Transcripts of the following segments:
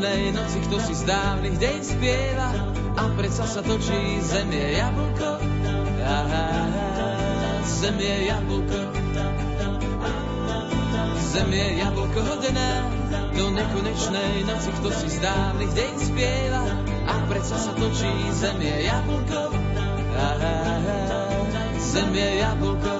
nekonečnej noci, kto si z dávnych deň spieva a predsa sa točí zemie jablko. Zemie jablko. Zemie jablko hodná do nekonečnej noci, kto si z dávnych deň spieva a predsa sa točí zemie jablko. Zemie jablko.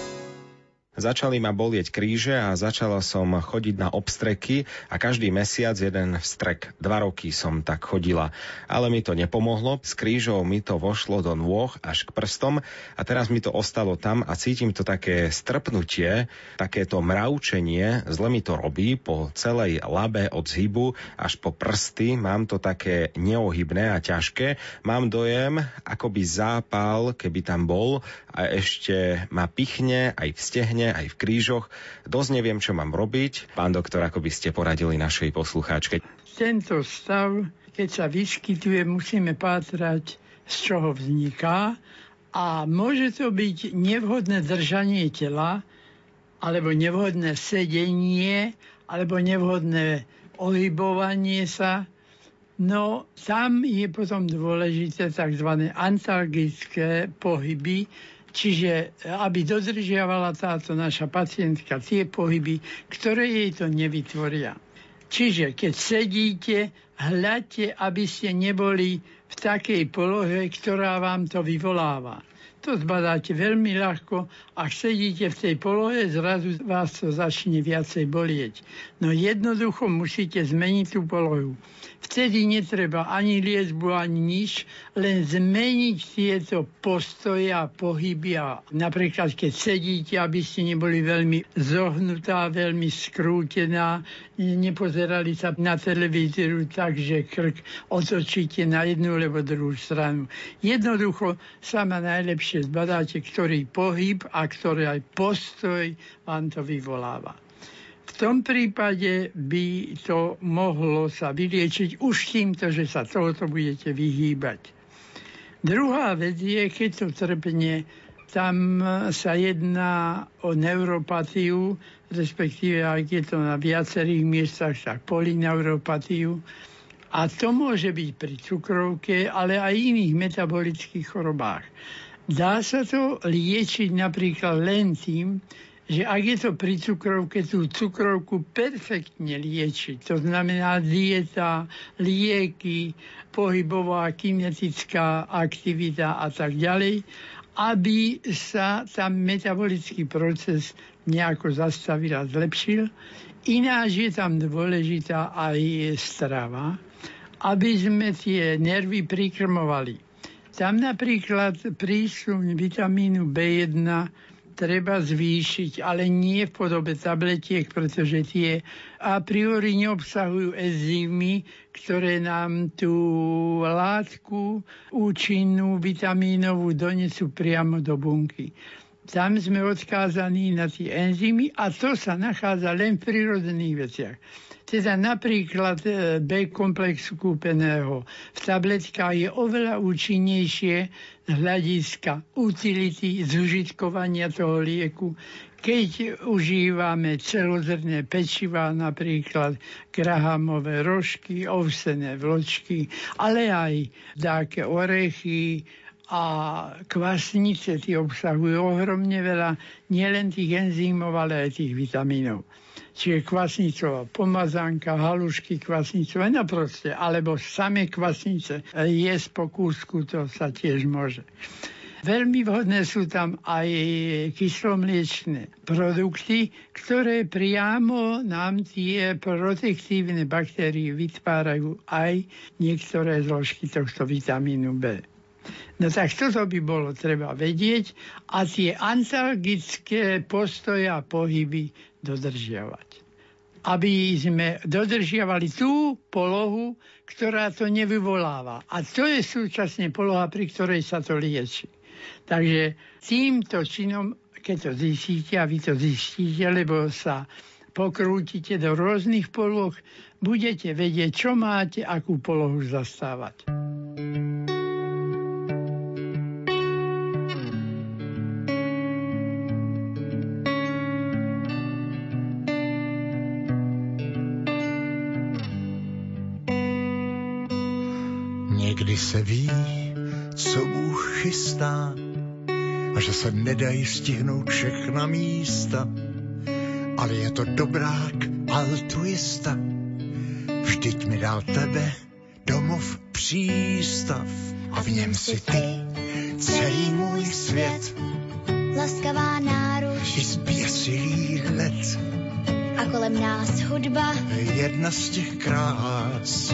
Začali ma bolieť kríže a začala som chodiť na obstreky a každý mesiac jeden vstrek. Dva roky som tak chodila. Ale mi to nepomohlo. S krížou mi to vošlo do nôh až k prstom a teraz mi to ostalo tam a cítim to také strpnutie, takéto mravčenie. Zle mi to robí po celej labe od zhybu až po prsty. Mám to také neohybné a ťažké. Mám dojem, ako by zápal, keby tam bol a ešte ma pichne aj v aj v krížoch. Dosť neviem, čo mám robiť. Pán doktor, ako by ste poradili našej poslucháčke? Tento stav, keď sa vyskytuje, musíme pátrať, z čoho vzniká a môže to byť nevhodné držanie tela, alebo nevhodné sedenie, alebo nevhodné ohybovanie sa. No tam je potom dôležité tzv. antalgické pohyby, Čiže aby dodržiavala táto naša pacientka tie pohyby, ktoré jej to nevytvoria. Čiže keď sedíte, hľadte, aby ste neboli v takej polohe, ktorá vám to vyvoláva. To zbadáte veľmi ľahko. Ak sedíte v tej polohe, zrazu vás to začne viacej bolieť. No jednoducho musíte zmeniť tú polohu. Vtedy netreba ani liezbu, ani nič, len zmeniť tieto postoje a pohyby. A napríklad, keď sedíte, aby ste neboli veľmi zohnutá, veľmi skrútená, nepozerali sa na televíziu tak, že krk otočíte na jednu alebo druhú stranu. Jednoducho sa ma najlepšie zbadáte, ktorý pohyb a ktorý aj postoj vám to vyvoláva. Tom prípade by to mohlo sa vyliečiť už týmto, že sa tohoto budete vyhýbať. Druhá vec je, keď to trpne, tam sa jedná o neuropatiu, respektíve ak je to na viacerých miestach, tak polineuropatiu. A to môže byť pri cukrovke, ale aj iných metabolických chorobách. Dá sa to liečiť napríklad len tým, že ak je to pri cukrovke, tú cukrovku perfektne liečiť, to znamená dieta, lieky, pohybová kinetická aktivita a tak ďalej, aby sa tam metabolický proces nejako zastavil a zlepšil. Ináč je tam dôležitá aj strava, aby sme tie nervy prikrmovali. Tam napríklad prísun vitamínu B1 treba zvýšiť, ale nie v podobe tabletiek, pretože tie a priori neobsahujú enzymy, ktoré nám tú látku účinnú vitamínovú donesú priamo do bunky. Tam sme odkázaní na tie enzymy a to sa nachádza len v prírodzených veciach. Teda napríklad e, B komplexu kúpeného. V tabletkách je oveľa účinnejšie z hľadiska utility zužitkovania toho lieku, keď užívame celozrné pečiva, napríklad grahamové rožky, ovsené vločky, ale aj také orechy, a kvasnice tie obsahujú ohromne veľa nielen tých enzýmov, ale aj tých vitamínov čiže kvasnicová pomazánka, halušky kvasnicové, no proste, alebo samé kvasnice jesť po kúsku, to sa tiež môže. Veľmi vhodné sú tam aj kyslomliečné produkty, ktoré priamo nám tie protektívne baktérie vytvárajú aj niektoré zložky tohto vitamínu B. No tak toto by bolo treba vedieť a tie antalgické postoje a pohyby dodržiavať. aby sme dodržiavali tú polohu, ktorá to nevyvoláva. A to je súčasne poloha, pri ktorej sa to lieči. Takže týmto činom, keď to zistíte, a vy to zistíte, lebo sa pokrútite do rôznych poloh, budete vedieť, čo máte, akú polohu zastávať. Se ví, co Bůh chystá a že se nedají stihnout všechna místa, ale je to dobrák altruista. Vždyť mi dal tebe domov přístav a v něm si ty celý můj svět. Laskavá náruč. I zběsilý let, a kolem nás hudba, jedna z těch krás,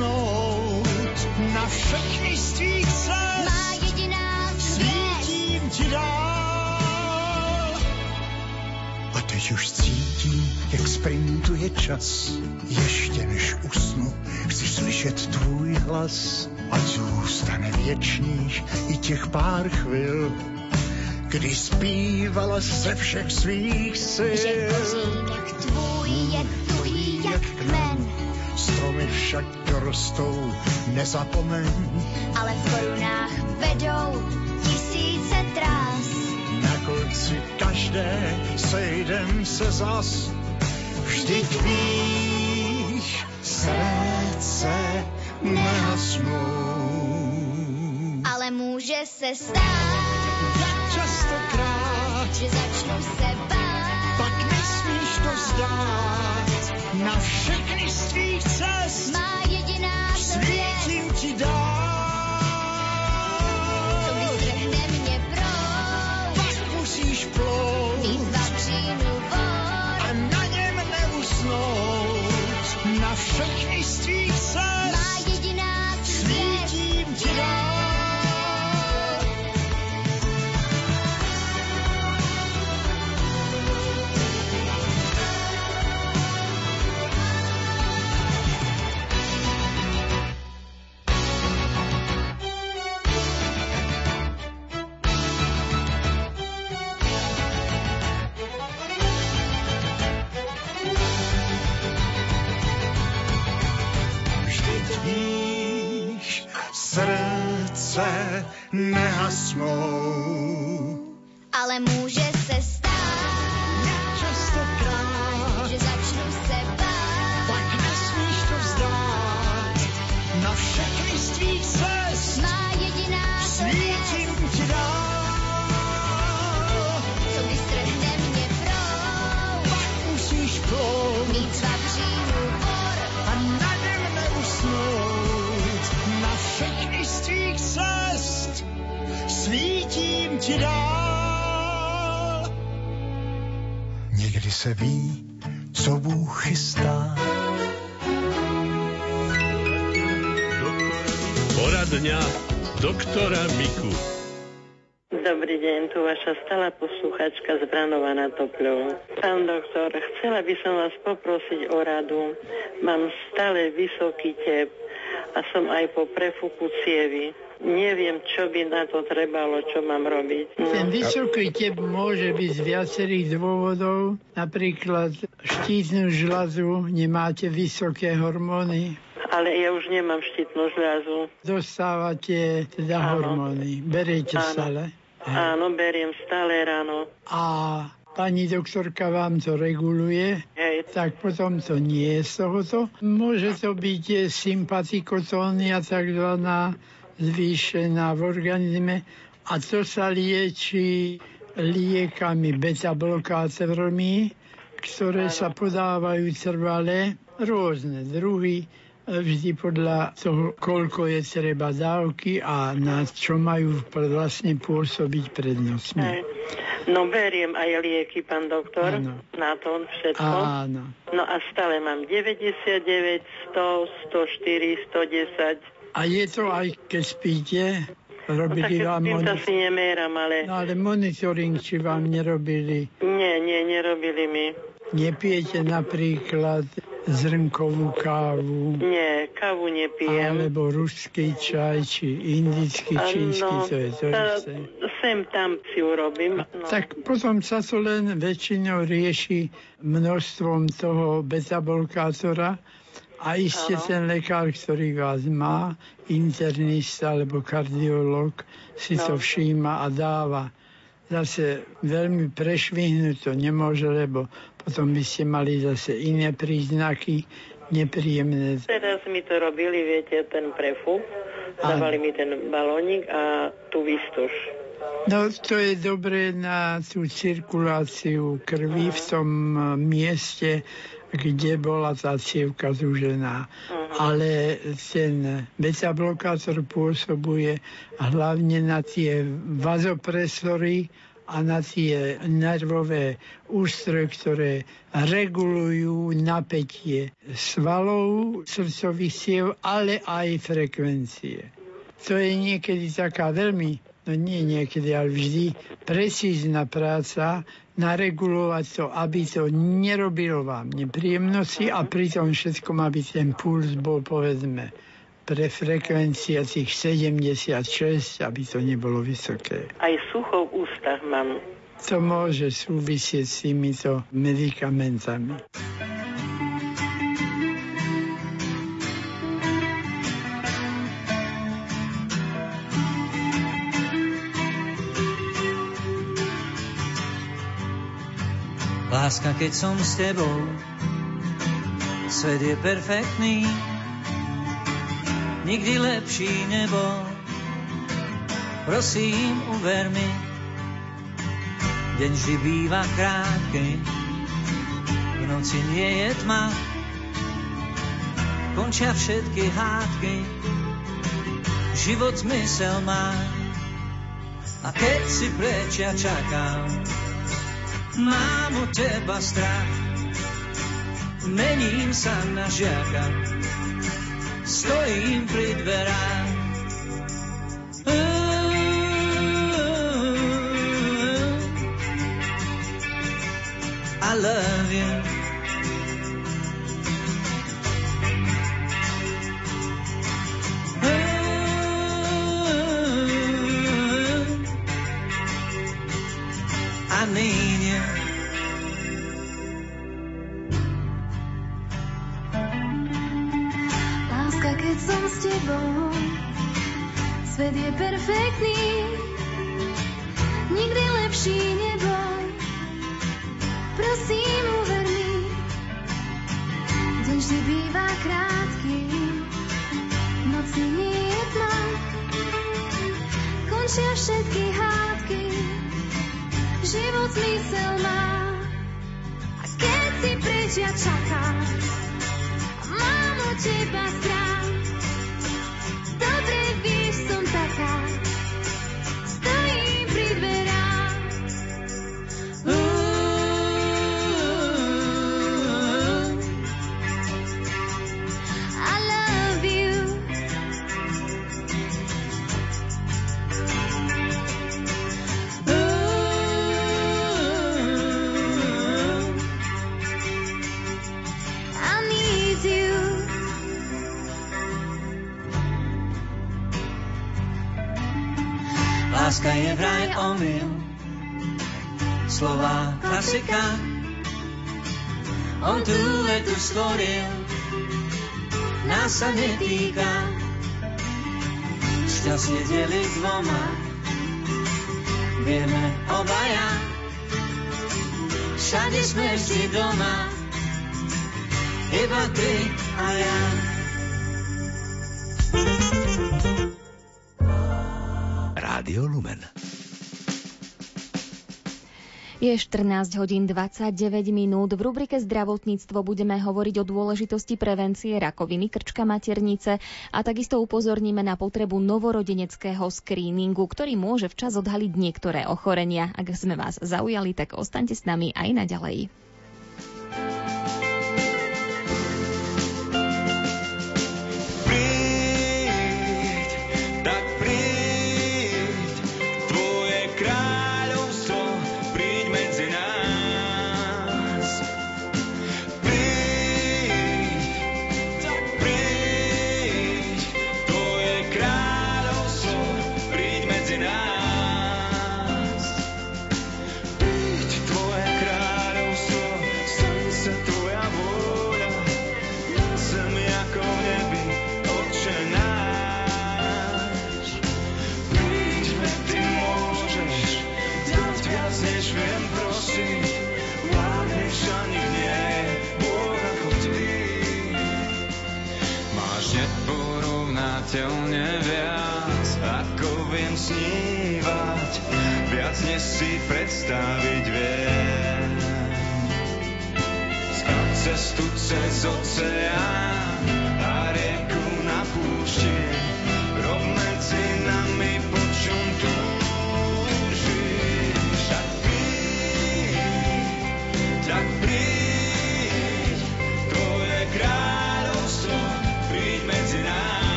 neusnout. Na všechny z tvých cest má jediná svítím ti dál. A teď už cítím, jak sprintuje čas. Ještě než usnu, chci slyšet tvůj hlas. Ať zůstane věčných i těch pár chvil, kdy zpívala ze všech svých sil. Že tvůj je tuhý jak kmen, Stromy však dorostou, nezapomeň. ale v korunách vedou tisíce trás. Na konci každé sejdem se zas. Vždyť víš, srdce nehasnou. Ale může se stát, Jak častokrát, že začnu se bát. pak nesmíš to vzdát. Na všechny z tvých cest. Má jediná svět, nehasnou. Ale může ti dál. Někdy se ví, co Bůh chystá. Poradňa doktora Miku. Dobrý deň, tu vaša stála posluchačka z Branova na Topľov. Pán doktor, chcela by som vás poprosiť o radu. Mám stále vysoký tep a som aj po prefuku cievy. Neviem, čo by na to trebalo, čo mám robiť. Ten No, vysoký tep môže byť z viacerých dôvodov. Napríklad štítnu žľazu, nemáte vysoké hormóny, ale ja už nemám štítnu žľazu. dostávate teda Áno. hormóny, beriete Áno. stále. Áno, beriem stále ráno. A pani doktorka vám to reguluje, Hej, tak potom to nie je z tohoto. Môže to byť eh, sympatikotónia takzvaná zvýšená v organizme a to sa lieči liekami beta-blokátormi, ktoré sa podávajú trvale, rôzne druhy, vždy podľa toho, koľko je treba dávky a na čo majú vlastne pôsobiť prednostne. No beriem aj lieky, pán doktor, Áno. na to všetko. Áno. No a stále mám 99, 100, 104, 110. A je to aj keď spíte? No Robili s vám moni- si neméram, ale no, ale monitoring, či vám nerobili. nie, nie, nerobili mi. Nepijete napríklad zrnkovú kávu, Nie, kávu nepijem. alebo ruský čaj, či indický, čínsky, to je to tá- isté. sem tam si urobím. No. Tak potom sa to len väčšinou rieši množstvom toho beta-blokátora a iste Áno. ten lekár, ktorý vás má, internista alebo kardiolog, si to No. všíma a dáva. Zase veľmi prešvihnúť to nemôže, lebo potom by ste mali zase iné príznaky nepríjemné. Teraz mi to robili, viete, ten prefúk. Dávali mi ten balónik a tú výstuž. No to je dobré na tú cirkuláciu krvi v tom eh, mieste, kde bola tá cievka zúžená. Ale ten beta-blokátor pôsobuje hlavne na tie vazopresory a na tie nervové ústroje, ktoré regulujú napätie svalov srdcových ciev, ale aj frekvencie. To je niekedy taká veľmi, nie niekedy, ale vždy precízna práca naregulovať to, aby to nerobilo vám nepríjemnosti a pritom všetko má byť ten puls bol povedzme pre frekvencia tých 76, aby to nebolo vysoké. Aj sucho v ústach mám. To môže súvisieť s týmito medikamentami. Láska, keď som s tebou, svet je perfektný, nikdy lepší nebol. Prosím, uver mi, deň vždy býva krátky, v noci nie je tma, končia všetky hádky, život zmysel má. A keď si preč ja čakám, mám u teba strach. Mením sa na žiaka, stojím pri dverách. I love you. Stvoril, nás sa netýka. Šťastie deli dvoma, vieme obaja. Všade sme vždy doma, iba ty a ja. Rádio Lumen. Je 14 hodín 29 minút. V rubrike Zdravotníctvo budeme hovoriť o dôležitosti prevencie rakoviny krčka maternice a takisto upozorníme na potrebu novorodeneckého screeningu, ktorý môže včas odhaliť niektoré ochorenia. Ak sme vás zaujali, tak ostaňte s nami aj naďalej. Cestu cez oceán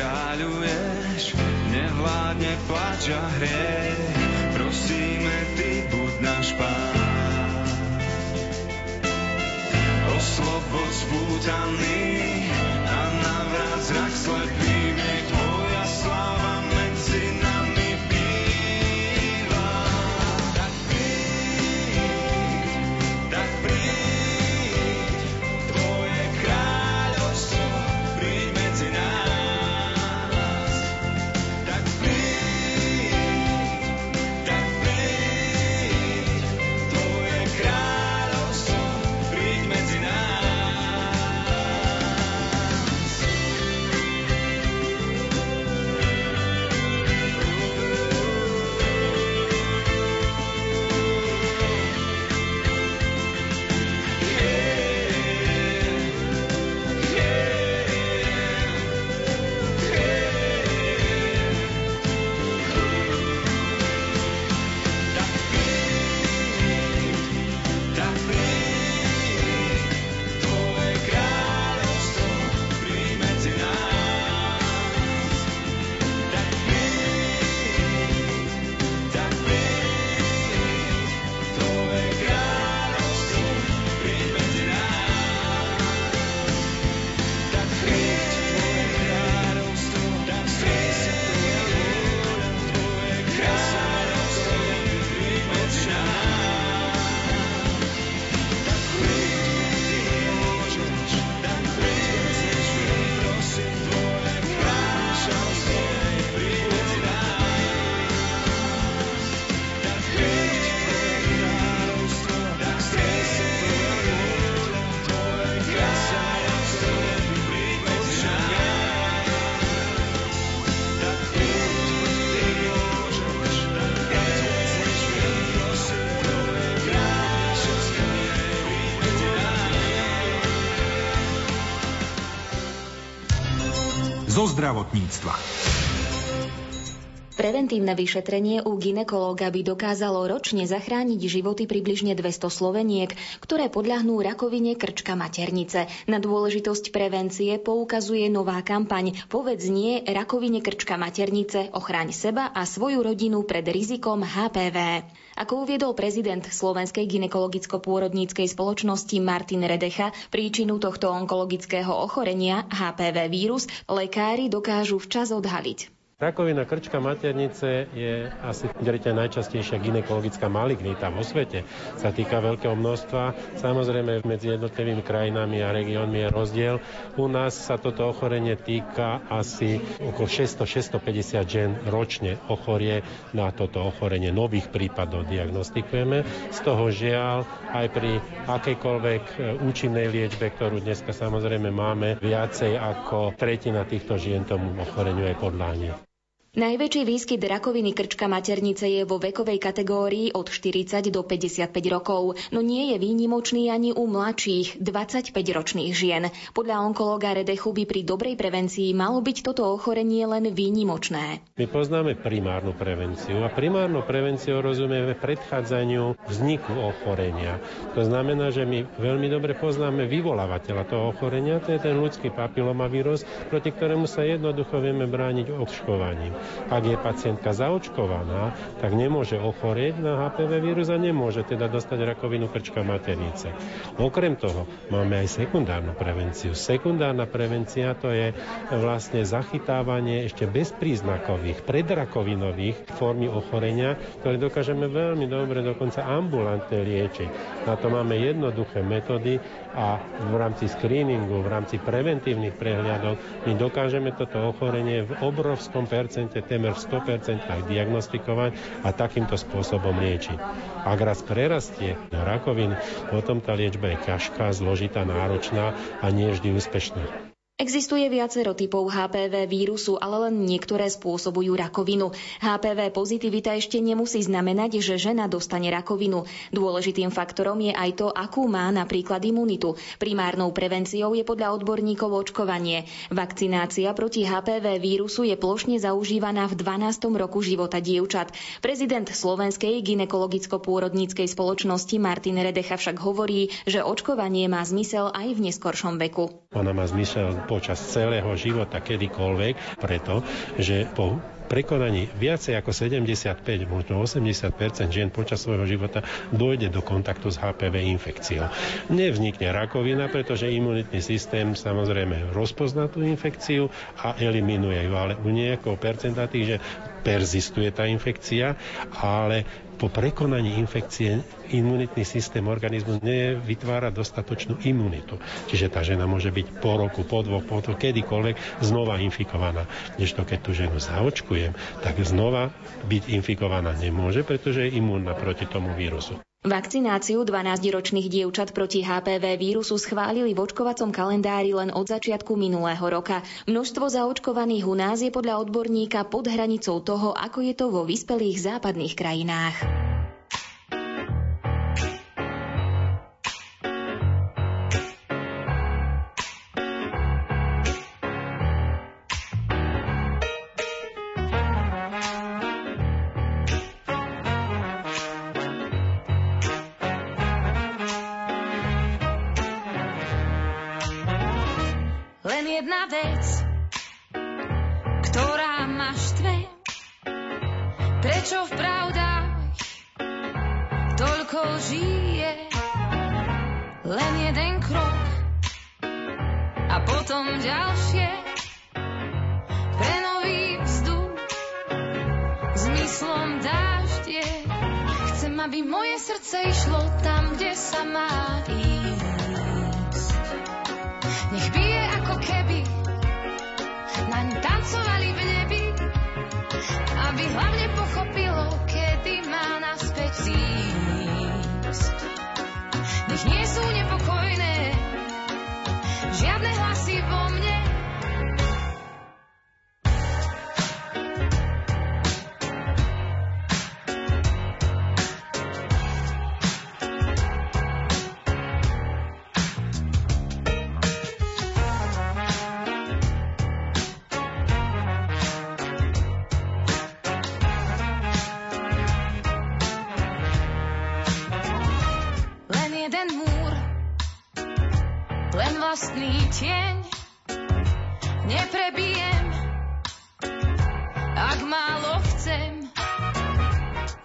kráľuješ, nevládne plač a hriech, prosíme, ty buď náš pán. Oslobod spútaný zo zdravotníctva. Preventívne vyšetrenie u ginekológa by dokázalo ročne zachrániť životy približne 200 Sloveniek, ktoré podľahnú rakovine krčka maternice. Na dôležitosť prevencie poukazuje nová kampaň Povedz nie rakovine krčka maternice, ochráň seba a svoju rodinu pred rizikom HPV. Ako uviedol prezident Slovenskej ginekologicko-pôrodníckej spoločnosti Martin Redecha, príčinu tohto onkologického ochorenia HPV vírus lekári dokážu včas odhaliť. Rakovina krčka maternice je asi tretia najčastejšia ginekologická malignita vo svete. Sa týka veľkého množstva. Samozrejme medzi jednotlivými krajinami a regiónmi je rozdiel. U nás sa toto ochorenie týka asi okolo 600-650 žien ročne ochorie na toto ochorenie. Nových prípadov diagnostikujeme. Z toho žiaľ aj pri akejkoľvek e, účinnej liečbe, ktorú dneska samozrejme máme, viacej ako tretina týchto žien tomu ochoreniu je podľahne. Najväčší výskyt rakoviny krčka maternice je vo vekovej kategórii od 40 do 55 rokov, no nie je výnimočný ani u mladších 25-ročných žien. Podľa onkológa Redechu by pri dobrej prevencii malo byť toto ochorenie len výnimočné. My poznáme primárnu prevenciu a primárnu prevenciu rozumieme predchádzaniu vzniku ochorenia. To znamená, že my veľmi dobre poznáme vyvolávateľa toho ochorenia, to je ten ľudský papilomavírus, proti ktorému sa jednoducho vieme brániť očkovaním. Ak je pacientka zaočkovaná, tak nemôže ochorieť na HPV vírus a nemôže teda dostať rakovinu krčka maternice. Okrem toho máme aj sekundárnu prevenciu. Sekundárna prevencia to je vlastne zachytávanie ešte bezpríznakových, predrakovinových formy ochorenia, ktoré dokážeme veľmi dobre dokonca ambulantne liečiť. Na to máme jednoduché metódy a v rámci screeningu, v rámci preventívnych prehliadov my dokážeme toto ochorenie v obrovskom percente, temer v 100% diagnostikovať a takýmto spôsobom liečiť. Ak raz prerastie do rakoviny, potom tá liečba je ťažká, zložitá, náročná a nie vždy úspešná. Existuje viacero typov HPV vírusu, ale len niektoré spôsobujú rakovinu. HPV pozitivita ešte nemusí znamenať, že žena dostane rakovinu. Dôležitým faktorom je aj to, akú má napríklad imunitu. Primárnou prevenciou je podľa odborníkov očkovanie. Vakcinácia proti HPV vírusu je plošne zaužívaná v 12. roku života dievčat. Prezident Slovenskej ginekologicko-pôrodníckej spoločnosti Martin Redecha však hovorí, že očkovanie má zmysel aj v neskoršom veku. Ona má zmysel počas celého života kedykoľvek, preto, že po prekonaní viacej ako 75, možno 80% žien počas svojho života dojde do kontaktu s HPV infekciou. Nevznikne rakovina, pretože imunitný systém samozrejme rozpozná tú infekciu a eliminuje ju, ale u nejakého percenta tých, že persistuje tá infekcia, ale po prekonaní infekcie imunitný systém organizmu nevytvára dostatočnú imunitu. Čiže tá žena môže byť po roku, po dvoch, po to, kedykoľvek znova infikovaná. Kdežto keď tú ženu zaočkujem, tak znova byť infikovaná nemôže, pretože je imúnna proti tomu vírusu. Vakcináciu 12-ročných dievčat proti HPV vírusu schválili v očkovacom kalendári len od začiatku minulého roka. Množstvo zaočkovaných u nás je podľa odborníka pod hranicou toho, ako je to vo vyspelých západných krajinách. Jedna vec, tancovali v nebi, aby hlavne pochopilo, kedy má naspäť zísť. Nech nie sú nepokojné žiadne hlasy vo mne,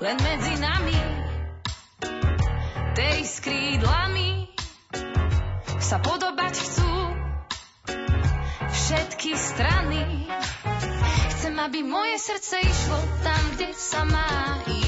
len medzi nami, tej s krídlami sa podobať chcú všetky strany. Chcem aby moje srdce išlo tam, kde sa má ísť.